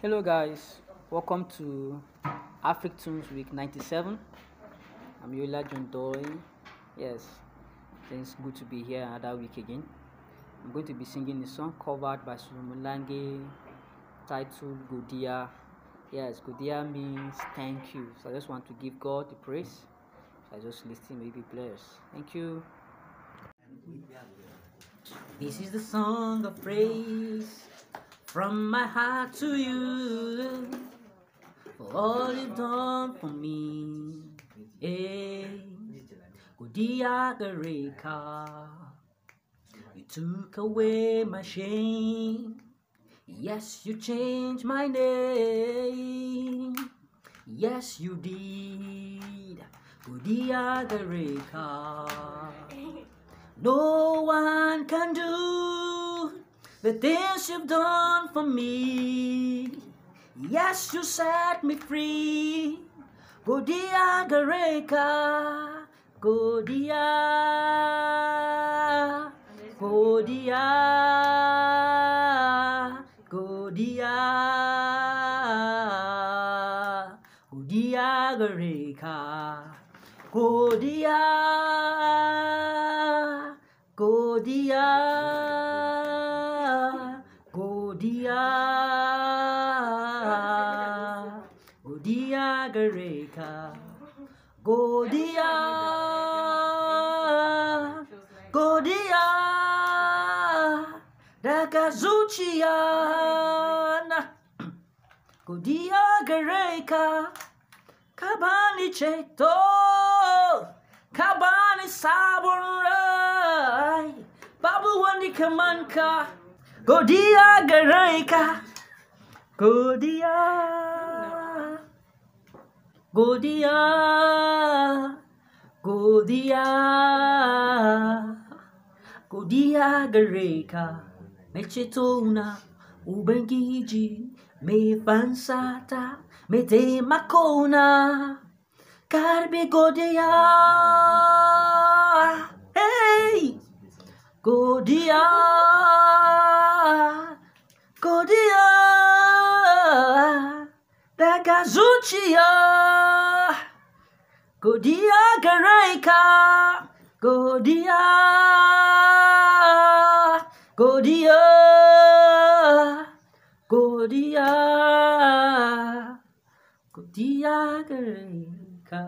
Hello guys, welcome to Afri-Tunes Week 97. I'm Yoila John Doy. Yes, it's good to be here another week again. I'm going to be singing a song covered by Solomon Lange titled Godiya. Yes, Godiya means thank you. So I just want to give God the praise. So I just listen, maybe bless. Thank you. This is the song of praise from my heart to you for all you've done for me. Eh, hey, Gareka, you took away my shame. Yes, you changed my name. Yes, you did. Godiya Gareka. No one can do the things you've done for me. Yes, you set me free. Godiya Gareka, Godiya, Godiya, Godiya, Godiya Gareka, Godiya, Godiya, Godiya, Gareka, Godiya, Godiya, Dakazuchiana, Godiya Gareka, Kabani Cheto, Kabani Saburai, Babu Wandi Kamanka, Godiya Gareka, Godiya, Godiya, Godiya, Godiya Gareka, Mechetona, Ubangiji, Me Fansata, Me Te Makona, Karbe Godiya, Hey! Godiya, Godiya, Dagazuchia, Godiya. Gareka, Godiya, Godiya, Godiya, Godiya Gareka.